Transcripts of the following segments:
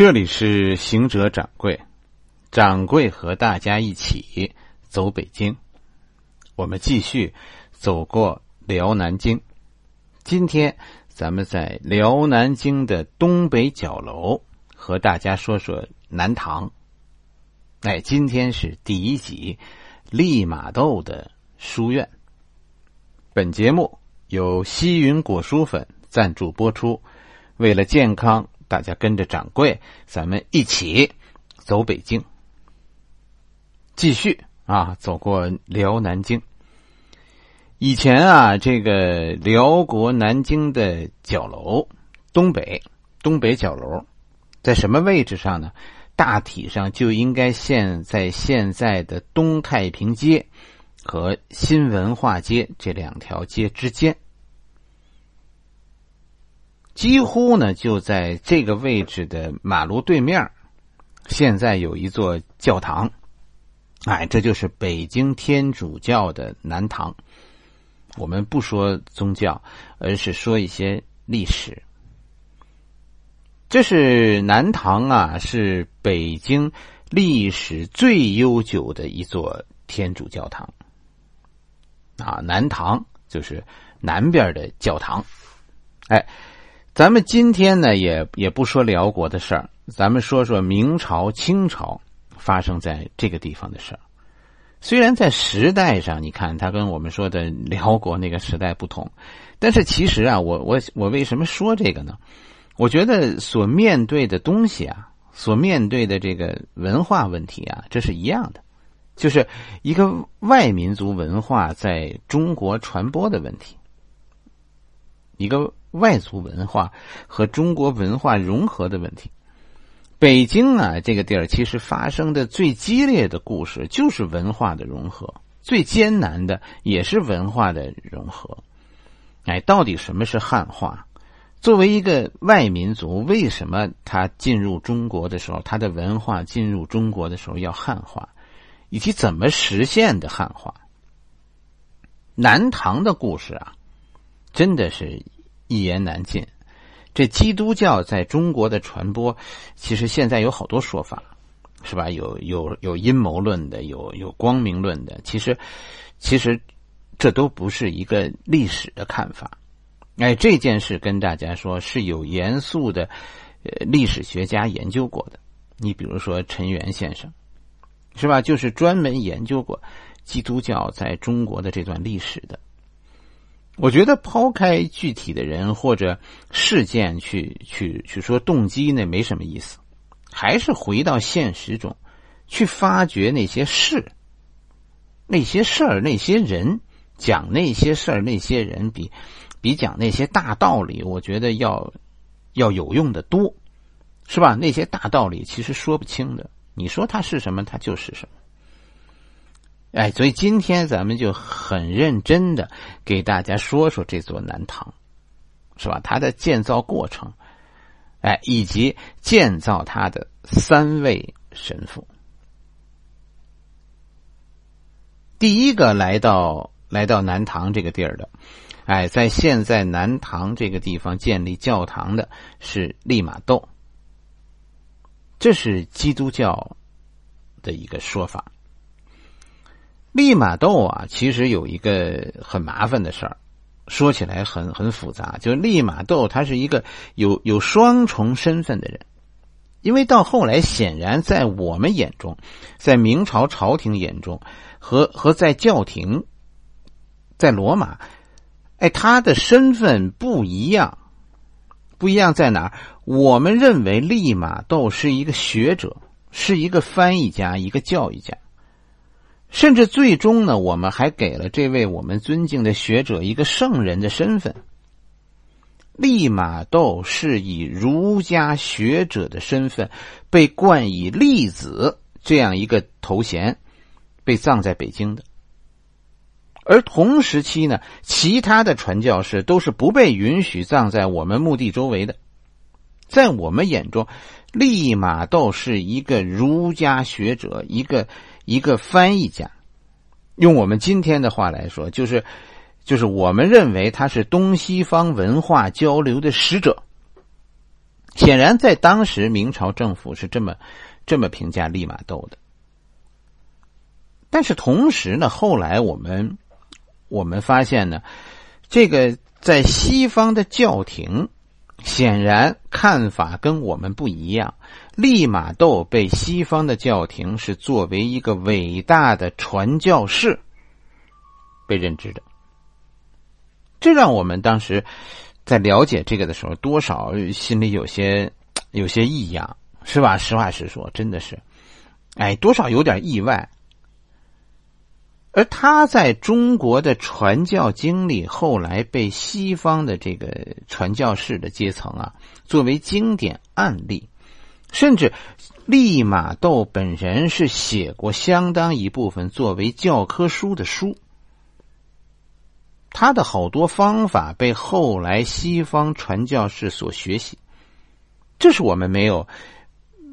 这里是行者掌柜，掌柜和大家一起走北京。我们继续走过辽南京。今天咱们在辽南京的东北角楼和大家说说南唐。哎，今天是第一集利玛窦的书院。本节目由西云果蔬粉赞助播出。为了健康。大家跟着掌柜，咱们一起走北京。继续啊，走过辽南京。以前啊，这个辽国南京的角楼，东北东北角楼，在什么位置上呢？大体上就应该现在现在的东太平街和新文化街这两条街之间。几乎呢，就在这个位置的马路对面，现在有一座教堂，哎，这就是北京天主教的南堂。我们不说宗教，而是说一些历史。这是南堂啊，是北京历史最悠久的一座天主教堂。啊，南堂就是南边的教堂，哎。咱们今天呢，也也不说辽国的事儿，咱们说说明朝、清朝发生在这个地方的事儿。虽然在时代上，你看它跟我们说的辽国那个时代不同，但是其实啊，我我我为什么说这个呢？我觉得所面对的东西啊，所面对的这个文化问题啊，这是一样的，就是一个外民族文化在中国传播的问题，一个。外族文化和中国文化融合的问题，北京啊，这个地儿其实发生的最激烈的故事就是文化的融合，最艰难的也是文化的融合。哎，到底什么是汉化？作为一个外民族，为什么他进入中国的时候，他的文化进入中国的时候要汉化，以及怎么实现的汉化？南唐的故事啊，真的是。一言难尽，这基督教在中国的传播，其实现在有好多说法，是吧？有有有阴谋论的，有有光明论的。其实，其实这都不是一个历史的看法。哎，这件事跟大家说是有严肃的呃历史学家研究过的。你比如说陈元先生，是吧？就是专门研究过基督教在中国的这段历史的。我觉得抛开具体的人或者事件去去去说动机那没什么意思，还是回到现实中，去发掘那些事、那些事儿、那些人，讲那些事儿、那些人，比比讲那些大道理，我觉得要要有用的多，是吧？那些大道理其实说不清的，你说它是什么，它就是什么。哎，所以今天咱们就很认真的给大家说说这座南唐，是吧？它的建造过程，哎，以及建造它的三位神父。第一个来到来到南唐这个地儿的，哎，在现在南唐这个地方建立教堂的是利玛窦，这是基督教的一个说法。利玛窦啊，其实有一个很麻烦的事儿，说起来很很复杂。就是利玛窦他是一个有有双重身份的人，因为到后来，显然在我们眼中，在明朝朝廷眼中，和和在教廷，在罗马，哎，他的身份不一样，不一样在哪儿？我们认为利玛窦是一个学者，是一个翻译家，一个教育家。甚至最终呢，我们还给了这位我们尊敬的学者一个圣人的身份。利玛窦是以儒家学者的身份被冠以利子这样一个头衔，被葬在北京的。而同时期呢，其他的传教士都是不被允许葬在我们墓地周围的。在我们眼中，利玛窦是一个儒家学者，一个。一个翻译家，用我们今天的话来说，就是，就是我们认为他是东西方文化交流的使者。显然，在当时明朝政府是这么这么评价利玛窦的。但是同时呢，后来我们我们发现呢，这个在西方的教廷显然看法跟我们不一样。利玛窦被西方的教廷是作为一个伟大的传教士被认知的，这让我们当时在了解这个的时候，多少心里有些有些异样，是吧？实话实说，真的是，哎，多少有点意外。而他在中国的传教经历，后来被西方的这个传教士的阶层啊，作为经典案例，甚至利玛窦本人是写过相当一部分作为教科书的书。他的好多方法被后来西方传教士所学习，这是我们没有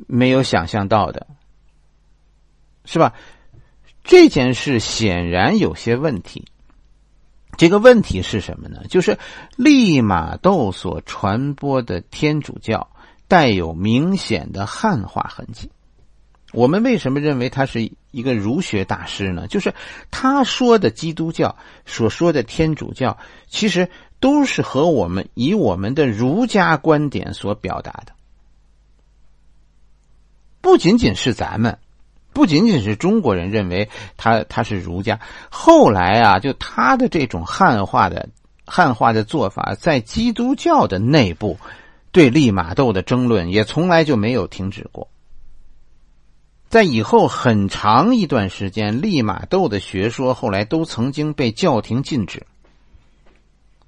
没有想象到的，是吧？这件事显然有些问题。这个问题是什么呢？就是利玛窦所传播的天主教带有明显的汉化痕迹。我们为什么认为他是一个儒学大师呢？就是他说的基督教所说的天主教，其实都是和我们以我们的儒家观点所表达的，不仅仅是咱们。不仅仅是中国人认为他他是儒家，后来啊，就他的这种汉化的汉化的做法，在基督教的内部，对利玛窦的争论也从来就没有停止过。在以后很长一段时间，利玛窦的学说后来都曾经被教廷禁止。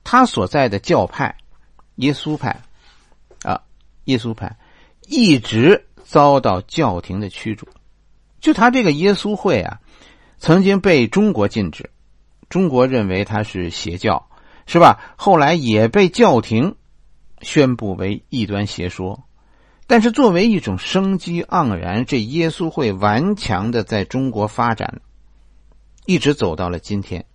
他所在的教派，耶稣派，啊，耶稣派，一直遭到教廷的驱逐。就他这个耶稣会啊，曾经被中国禁止，中国认为他是邪教，是吧？后来也被教廷宣布为异端邪说。但是作为一种生机盎然，这耶稣会顽强的在中国发展，一直走到了今天，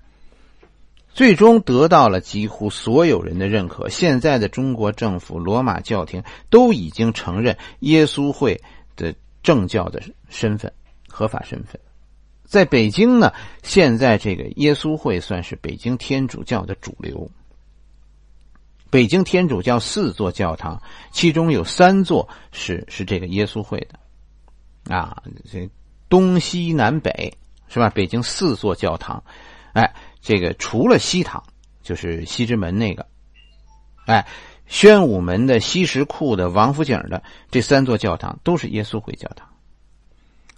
最终得到了几乎所有人的认可。现在的中国政府、罗马教廷都已经承认耶稣会的正教的身份。合法身份，在北京呢，现在这个耶稣会算是北京天主教的主流。北京天主教四座教堂，其中有三座是是这个耶稣会的，啊，这东西南北是吧？北京四座教堂，哎，这个除了西堂，就是西直门那个，哎，宣武门的西石库的王府井的这三座教堂都是耶稣会教堂。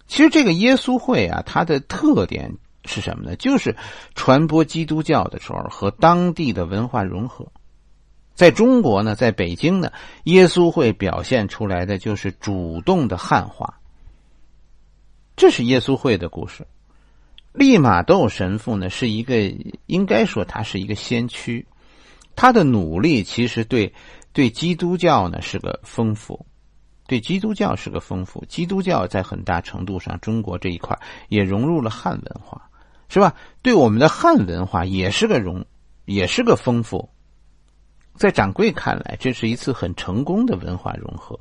其实这个耶稣会啊，它的特点是什么呢？就是传播基督教的时候和当地的文化融合。在中国呢，在北京呢，耶稣会表现出来的就是主动的汉化。这是耶稣会的故事。利玛窦神父呢，是一个应该说他是一个先驱，他的努力其实对对基督教呢是个丰富。对基督教是个丰富，基督教在很大程度上，中国这一块也融入了汉文化，是吧？对我们的汉文化也是个融，也是个丰富。在掌柜看来，这是一次很成功的文化融合。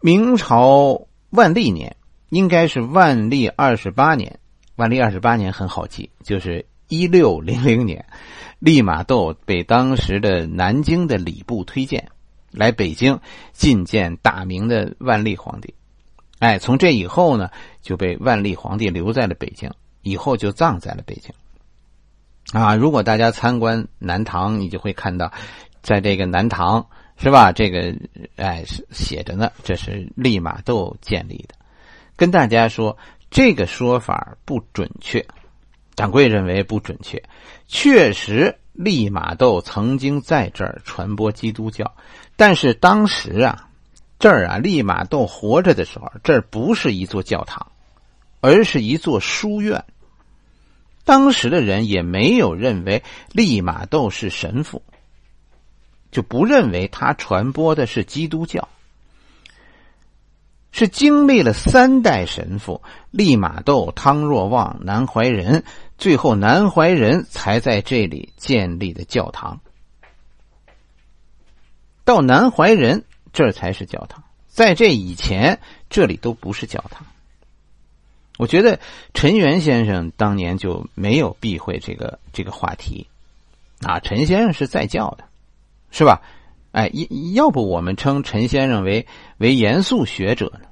明朝万历年，应该是万历二十八年，万历二十八年很好记，就是一六零零年，利玛窦被当时的南京的礼部推荐。来北京觐见大明的万历皇帝，哎，从这以后呢，就被万历皇帝留在了北京，以后就葬在了北京。啊，如果大家参观南唐，你就会看到，在这个南唐是吧？这个哎写着呢，这是利玛窦建立的。跟大家说，这个说法不准确，掌柜认为不准确，确实。利玛窦曾经在这儿传播基督教，但是当时啊，这儿啊，利玛窦活着的时候，这儿不是一座教堂，而是一座书院。当时的人也没有认为利玛窦是神父，就不认为他传播的是基督教。是经历了三代神父利玛窦、汤若望、南怀仁。最后，南怀仁才在这里建立的教堂。到南怀仁这才是教堂，在这以前这里都不是教堂。我觉得陈元先生当年就没有避讳这个这个话题，啊，陈先生是在教的，是吧？哎，要不我们称陈先生为为严肃学者呢？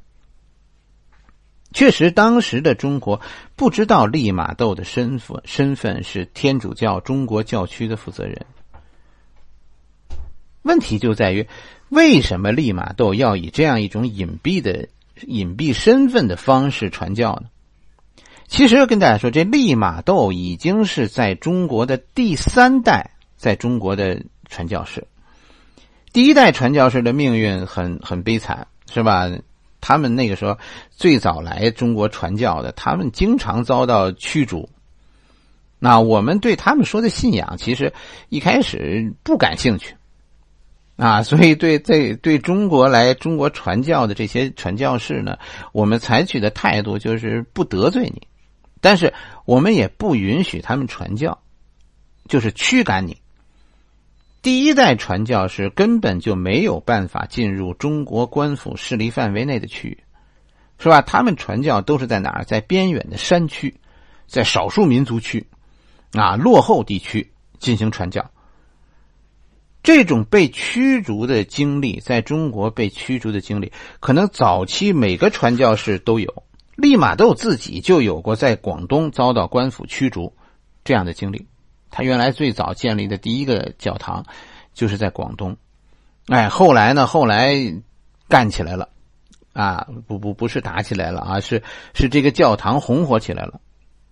确实，当时的中国不知道利玛窦的身份，身份是天主教中国教区的负责人。问题就在于，为什么利玛窦要以这样一种隐蔽的、隐蔽身份的方式传教呢？其实跟大家说，这利玛窦已经是在中国的第三代在中国的传教士。第一代传教士的命运很很悲惨，是吧？他们那个时候最早来中国传教的，他们经常遭到驱逐。那我们对他们说的信仰，其实一开始不感兴趣。啊，所以对在对中国来中国传教的这些传教士呢，我们采取的态度就是不得罪你，但是我们也不允许他们传教，就是驱赶你。第一代传教士根本就没有办法进入中国官府势力范围内的区域，是吧？他们传教都是在哪儿？在边远的山区，在少数民族区，啊，落后地区进行传教。这种被驱逐的经历，在中国被驱逐的经历，可能早期每个传教士都有。利玛窦自己就有过在广东遭到官府驱逐这样的经历。他原来最早建立的第一个教堂，就是在广东。哎，后来呢？后来干起来了，啊，不不不是打起来了啊，是是这个教堂红火起来了。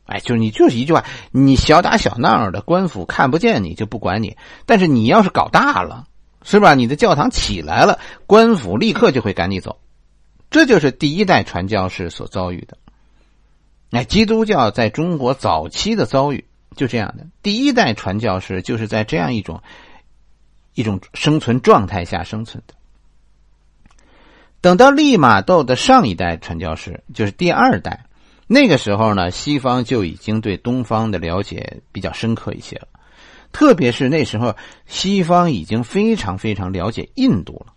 哎，就是你就是一句话，你小打小闹的，官府看不见你就不管你；但是你要是搞大了，是吧？你的教堂起来了，官府立刻就会赶你走。这就是第一代传教士所遭遇的。哎，基督教在中国早期的遭遇就这样的。第一代传教士就是在这样一种一种生存状态下生存的。等到利玛窦的上一代传教士，就是第二代。那个时候呢，西方就已经对东方的了解比较深刻一些了，特别是那时候，西方已经非常非常了解印度了，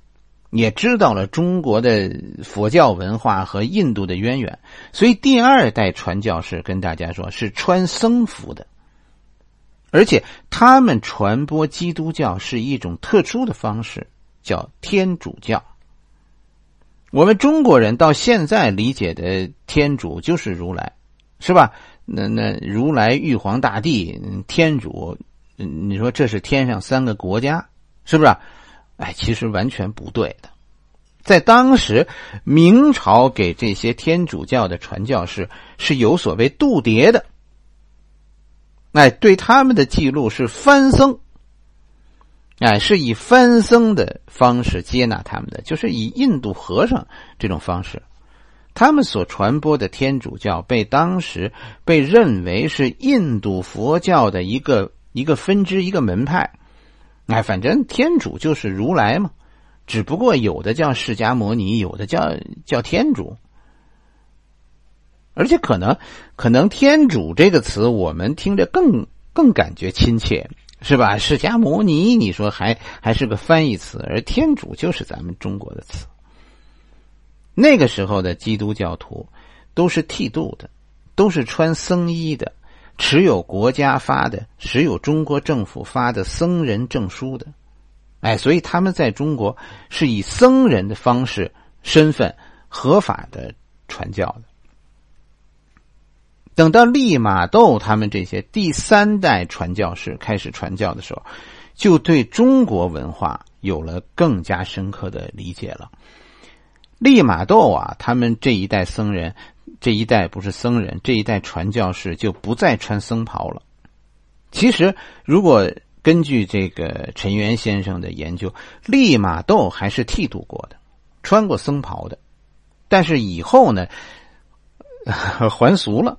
也知道了中国的佛教文化和印度的渊源，所以第二代传教士跟大家说是穿僧服的，而且他们传播基督教是一种特殊的方式，叫天主教。我们中国人到现在理解的天主就是如来，是吧？那那如来、玉皇大帝、天主，你说这是天上三个国家，是不是？哎，其实完全不对的。在当时，明朝给这些天主教的传教士是有所谓度牒的，哎，对他们的记录是翻僧。哎，是以翻僧的方式接纳他们的，就是以印度和尚这种方式，他们所传播的天主教被当时被认为是印度佛教的一个一个分支、一个门派。哎，反正天主就是如来嘛，只不过有的叫释迦摩尼，有的叫叫天主，而且可能可能“天主”这个词我们听着更更感觉亲切。是吧？释迦牟尼，你说还还是个翻译词，而天主就是咱们中国的词。那个时候的基督教徒都是剃度的，都是穿僧衣的，持有国家发的、持有中国政府发的僧人证书的。哎，所以他们在中国是以僧人的方式身份合法的传教的。等到利玛窦他们这些第三代传教士开始传教的时候，就对中国文化有了更加深刻的理解了。利玛窦啊，他们这一代僧人，这一代不是僧人，这一代传教士就不再穿僧袍了。其实，如果根据这个陈元先生的研究，利玛窦还是剃度过的，穿过僧袍的，但是以后呢，还俗了。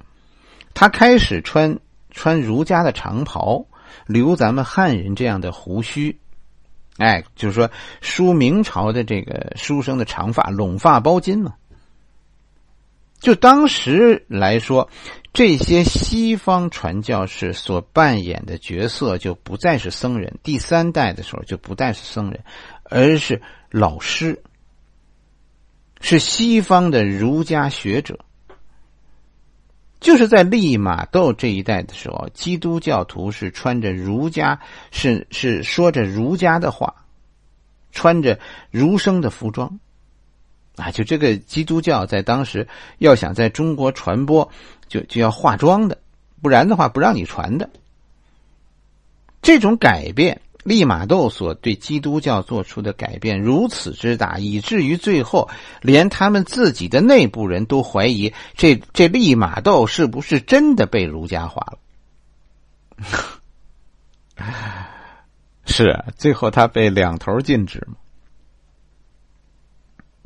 他开始穿穿儒家的长袍，留咱们汉人这样的胡须，哎，就是说梳明朝的这个书生的长发，拢发包巾嘛。就当时来说，这些西方传教士所扮演的角色就不再是僧人，第三代的时候就不再是僧人，而是老师，是西方的儒家学者。就是在利玛窦这一代的时候，基督教徒是穿着儒家，是是说着儒家的话，穿着儒生的服装，啊，就这个基督教在当时要想在中国传播，就就要化妆的，不然的话不让你传的。这种改变。利玛窦所对基督教做出的改变如此之大，以至于最后连他们自己的内部人都怀疑这这利玛窦是不是真的被儒家化了？是啊，最后他被两头禁止嘛。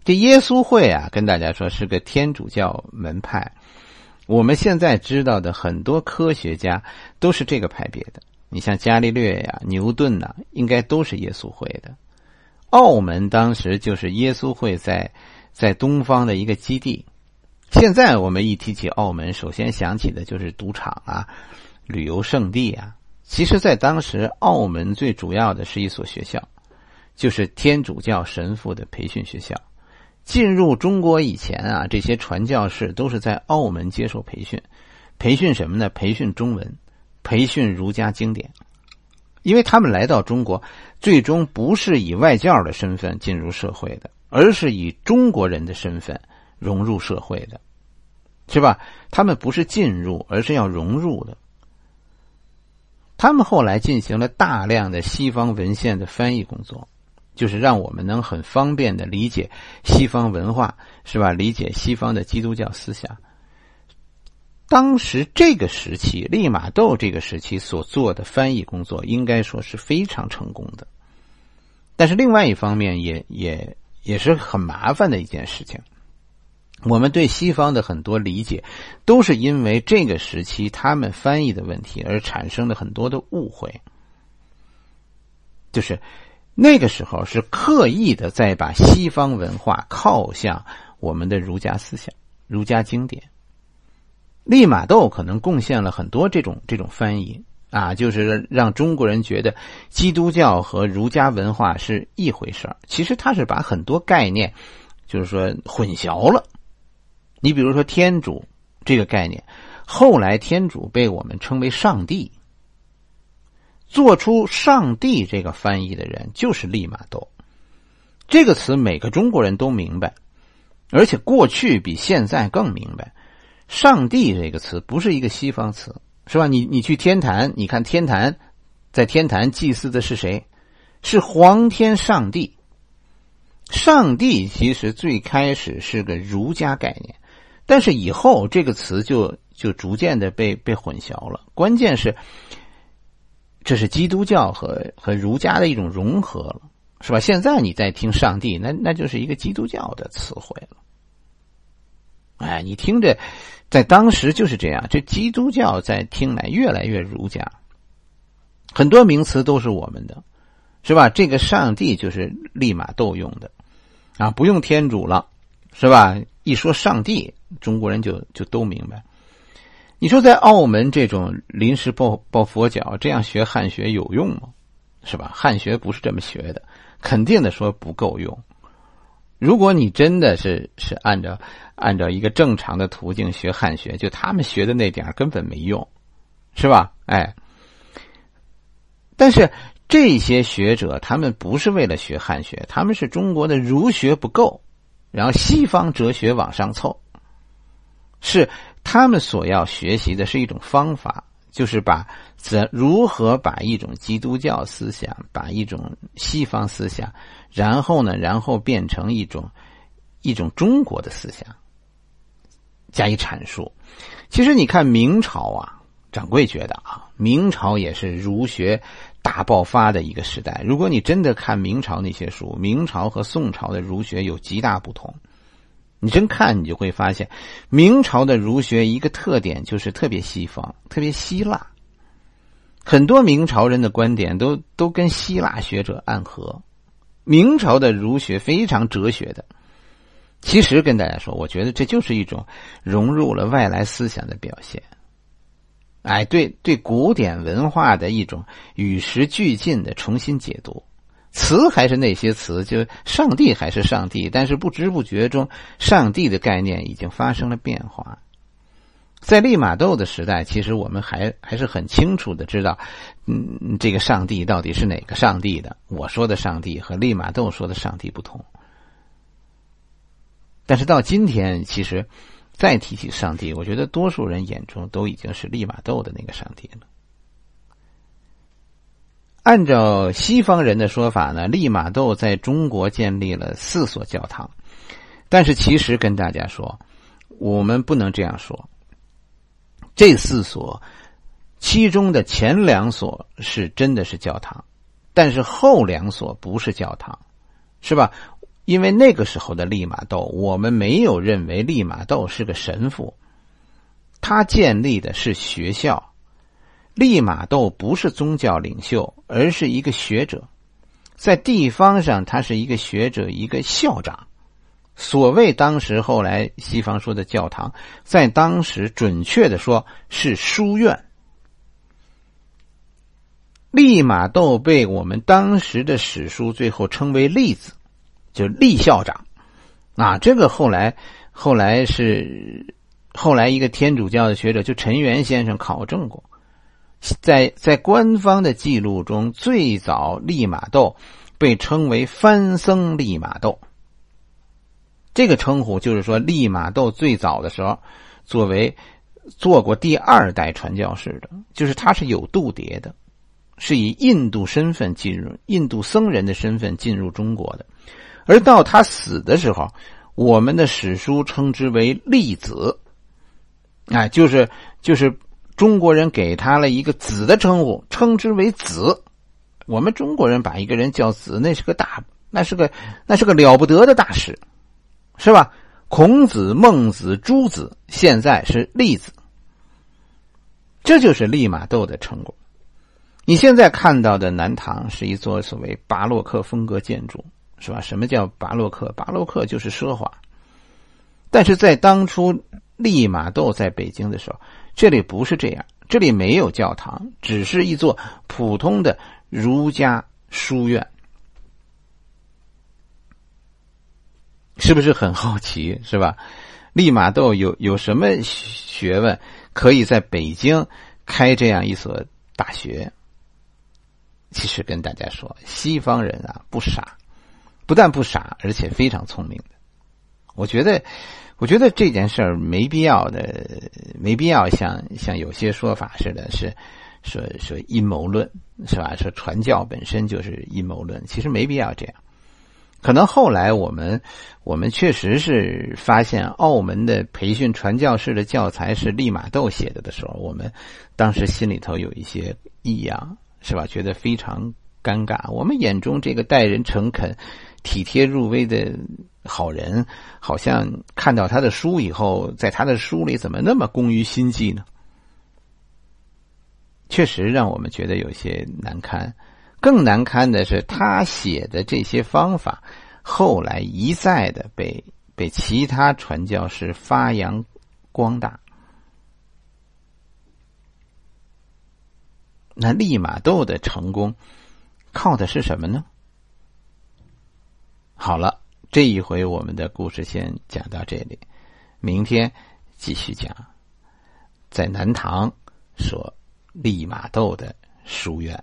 这耶稣会啊，跟大家说是个天主教门派。我们现在知道的很多科学家都是这个派别的。你像伽利略呀、牛顿呐，应该都是耶稣会的。澳门当时就是耶稣会在在东方的一个基地。现在我们一提起澳门，首先想起的就是赌场啊、旅游胜地啊。其实，在当时，澳门最主要的是一所学校，就是天主教神父的培训学校。进入中国以前啊，这些传教士都是在澳门接受培训，培训什么呢？培训中文。培训儒家经典，因为他们来到中国，最终不是以外教的身份进入社会的，而是以中国人的身份融入社会的，是吧？他们不是进入，而是要融入的。他们后来进行了大量的西方文献的翻译工作，就是让我们能很方便的理解西方文化，是吧？理解西方的基督教思想。当时这个时期，利玛窦这个时期所做的翻译工作，应该说是非常成功的。但是另外一方面，也也也是很麻烦的一件事情。我们对西方的很多理解，都是因为这个时期他们翻译的问题而产生了很多的误会。就是那个时候是刻意的在把西方文化靠向我们的儒家思想、儒家经典。利玛窦可能贡献了很多这种这种翻译啊，就是让中国人觉得基督教和儒家文化是一回事儿。其实他是把很多概念，就是说混淆了。你比如说天主这个概念，后来天主被我们称为上帝，做出上帝这个翻译的人就是利玛窦。这个词每个中国人都明白，而且过去比现在更明白。上帝这个词不是一个西方词，是吧？你你去天坛，你看天坛，在天坛祭祀的是谁？是皇天上帝。上帝其实最开始是个儒家概念，但是以后这个词就就逐渐的被被混淆了。关键是，这是基督教和和儒家的一种融合了，是吧？现在你在听上帝，那那就是一个基督教的词汇了。哎，你听着。在当时就是这样，这基督教在听来越来越儒家，很多名词都是我们的，是吧？这个上帝就是利玛窦用的，啊，不用天主了，是吧？一说上帝，中国人就就都明白。你说在澳门这种临时抱抱佛脚，这样学汉学有用吗？是吧？汉学不是这么学的，肯定的说不够用。如果你真的是是按照按照一个正常的途径学汉学，就他们学的那点根本没用，是吧？哎，但是这些学者他们不是为了学汉学，他们是中国的儒学不够，然后西方哲学往上凑，是他们所要学习的是一种方法，就是把怎如何把一种基督教思想，把一种西方思想。然后呢？然后变成一种一种中国的思想加以阐述。其实你看明朝啊，掌柜觉得啊，明朝也是儒学大爆发的一个时代。如果你真的看明朝那些书，明朝和宋朝的儒学有极大不同。你真看，你就会发现，明朝的儒学一个特点就是特别西方，特别希腊。很多明朝人的观点都都跟希腊学者暗合。明朝的儒学非常哲学的，其实跟大家说，我觉得这就是一种融入了外来思想的表现。哎，对对，古典文化的一种与时俱进的重新解读。词还是那些词，就上帝还是上帝，但是不知不觉中，上帝的概念已经发生了变化。在利玛窦的时代，其实我们还还是很清楚的知道，嗯，这个上帝到底是哪个上帝的。我说的上帝和利玛窦说的上帝不同。但是到今天，其实再提起上帝，我觉得多数人眼中都已经是利玛窦的那个上帝了。按照西方人的说法呢，利玛窦在中国建立了四所教堂，但是其实跟大家说，我们不能这样说。这四所，其中的前两所是真的是教堂，但是后两所不是教堂，是吧？因为那个时候的利玛窦，我们没有认为利玛窦是个神父，他建立的是学校。利玛窦不是宗教领袖，而是一个学者，在地方上他是一个学者，一个校长。所谓当时后来西方说的教堂，在当时准确的说是书院。利玛窦被我们当时的史书最后称为利子，就利校长。啊，这个后来后来是后来一个天主教的学者，就陈元先生考证过，在在官方的记录中，最早利玛窦被称为藩僧利玛窦。这个称呼就是说，利玛窦最早的时候，作为做过第二代传教士的，就是他是有度牒的，是以印度身份进入印度僧人的身份进入中国的，而到他死的时候，我们的史书称之为利子，哎，就是就是中国人给他了一个子的称呼，称之为子。我们中国人把一个人叫子，那是个大，那是个那是个了不得的大事。是吧？孔子、孟子、朱子，现在是例子，这就是利玛窦的成果。你现在看到的南唐是一座所谓巴洛克风格建筑，是吧？什么叫巴洛克？巴洛克就是奢华。但是在当初利玛窦在北京的时候，这里不是这样，这里没有教堂，只是一座普通的儒家书院。是不是很好奇？是吧？利玛窦有有什么学问，可以在北京开这样一所大学？其实跟大家说，西方人啊不傻，不但不傻，而且非常聪明的。我觉得，我觉得这件事儿没必要的，没必要像像有些说法似的，是说说阴谋论，是吧？说传教本身就是阴谋论，其实没必要这样。可能后来我们，我们确实是发现澳门的培训传教士的教材是利玛窦写的的时候，我们当时心里头有一些异样，是吧？觉得非常尴尬。我们眼中这个待人诚恳、体贴入微的好人，好像看到他的书以后，在他的书里怎么那么工于心计呢？确实让我们觉得有些难堪。更难堪的是，他写的这些方法，后来一再的被被其他传教士发扬光大。那利玛窦的成功，靠的是什么呢？好了，这一回我们的故事先讲到这里，明天继续讲，在南唐说利玛窦的书院。